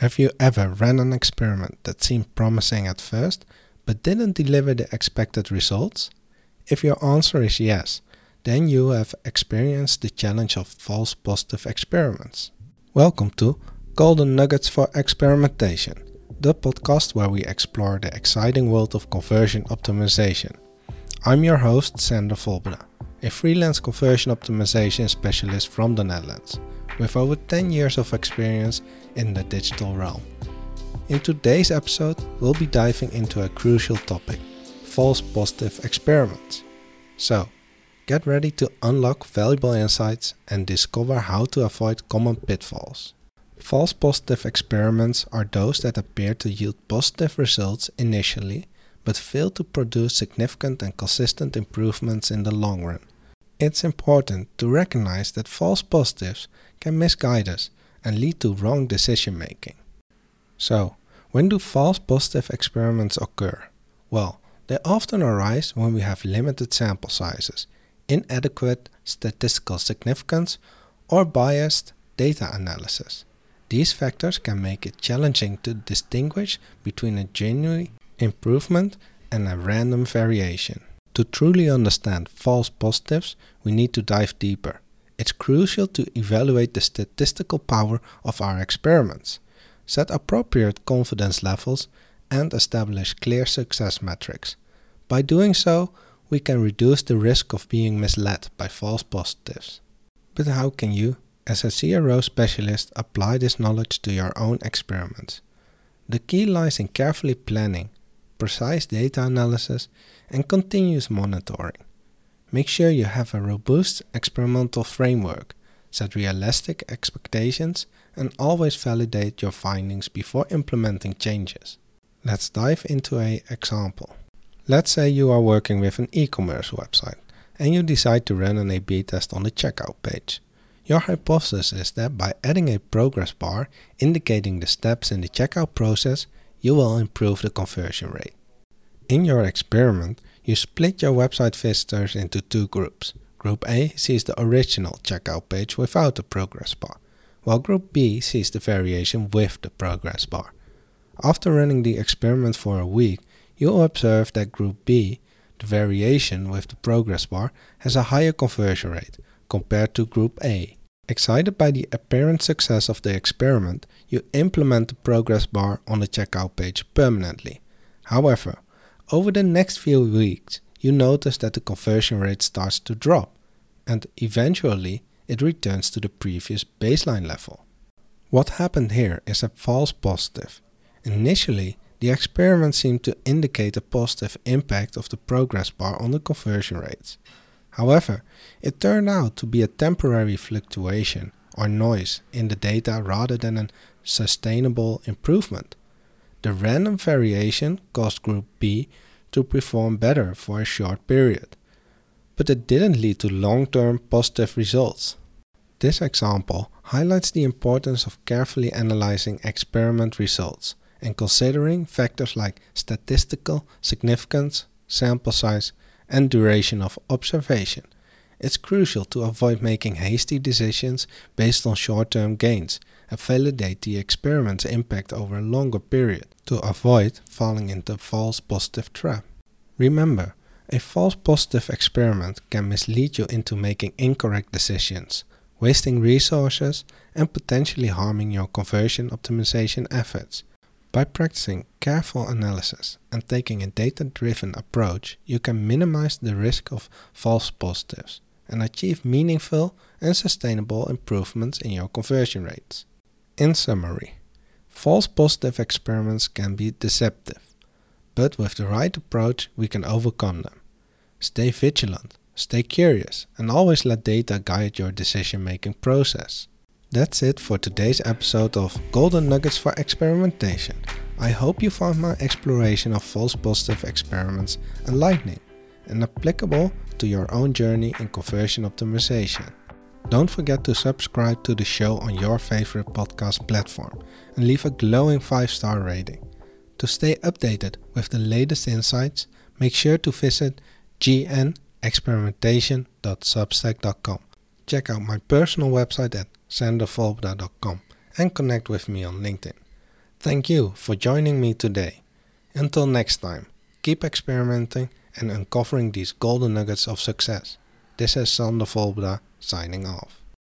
Have you ever ran an experiment that seemed promising at first but didn't deliver the expected results? If your answer is yes, then you have experienced the challenge of false positive experiments. Welcome to Golden Nuggets for Experimentation, the podcast where we explore the exciting world of conversion optimization. I'm your host, Sander Volbeda, a freelance conversion optimization specialist from the Netherlands with over 10 years of experience in the digital realm. In today's episode, we'll be diving into a crucial topic false positive experiments. So, get ready to unlock valuable insights and discover how to avoid common pitfalls. False positive experiments are those that appear to yield positive results initially but fail to produce significant and consistent improvements in the long run. It's important to recognize that false positives can misguide us and lead to wrong decision making. So, when do false positive experiments occur? Well, they often arise when we have limited sample sizes, inadequate statistical significance, or biased data analysis. These factors can make it challenging to distinguish between a genuine improvement and a random variation. To truly understand false positives, we need to dive deeper it's crucial to evaluate the statistical power of our experiments, set appropriate confidence levels, and establish clear success metrics. By doing so, we can reduce the risk of being misled by false positives. But how can you, as a CRO specialist, apply this knowledge to your own experiments? The key lies in carefully planning, precise data analysis, and continuous monitoring. Make sure you have a robust experimental framework, set realistic expectations, and always validate your findings before implementing changes. Let's dive into a example. Let's say you are working with an e-commerce website and you decide to run an A-B test on the checkout page. Your hypothesis is that by adding a progress bar indicating the steps in the checkout process, you will improve the conversion rate. In your experiment, you split your website visitors into two groups. Group A sees the original checkout page without the progress bar, while Group B sees the variation with the progress bar. After running the experiment for a week, you'll observe that Group B, the variation with the progress bar, has a higher conversion rate compared to Group A. Excited by the apparent success of the experiment, you implement the progress bar on the checkout page permanently. However, over the next few weeks, you notice that the conversion rate starts to drop, and eventually it returns to the previous baseline level. What happened here is a false positive. Initially, the experiment seemed to indicate a positive impact of the progress bar on the conversion rates. However, it turned out to be a temporary fluctuation or noise in the data rather than a sustainable improvement. The random variation caused group B to perform better for a short period, but it didn't lead to long-term positive results. This example highlights the importance of carefully analyzing experiment results and considering factors like statistical significance, sample size, and duration of observation. It's crucial to avoid making hasty decisions based on short-term gains and validate the experiment's impact over a longer period to avoid falling into a false positive trap. Remember, a false positive experiment can mislead you into making incorrect decisions, wasting resources, and potentially harming your conversion optimization efforts. By practicing careful analysis and taking a data driven approach, you can minimize the risk of false positives and achieve meaningful and sustainable improvements in your conversion rates. In summary, false positive experiments can be deceptive, but with the right approach we can overcome them. Stay vigilant, stay curious, and always let data guide your decision making process. That's it for today's episode of Golden Nuggets for Experimentation. I hope you found my exploration of false positive experiments enlightening and applicable to your own journey in conversion optimization. Don't forget to subscribe to the show on your favorite podcast platform and leave a glowing 5 star rating. To stay updated with the latest insights, make sure to visit gnexperimentation.substack.com. Check out my personal website at sandervolbeda.com and connect with me on LinkedIn. Thank you for joining me today. Until next time, keep experimenting and uncovering these golden nuggets of success. This is Sander Volbeda signing off.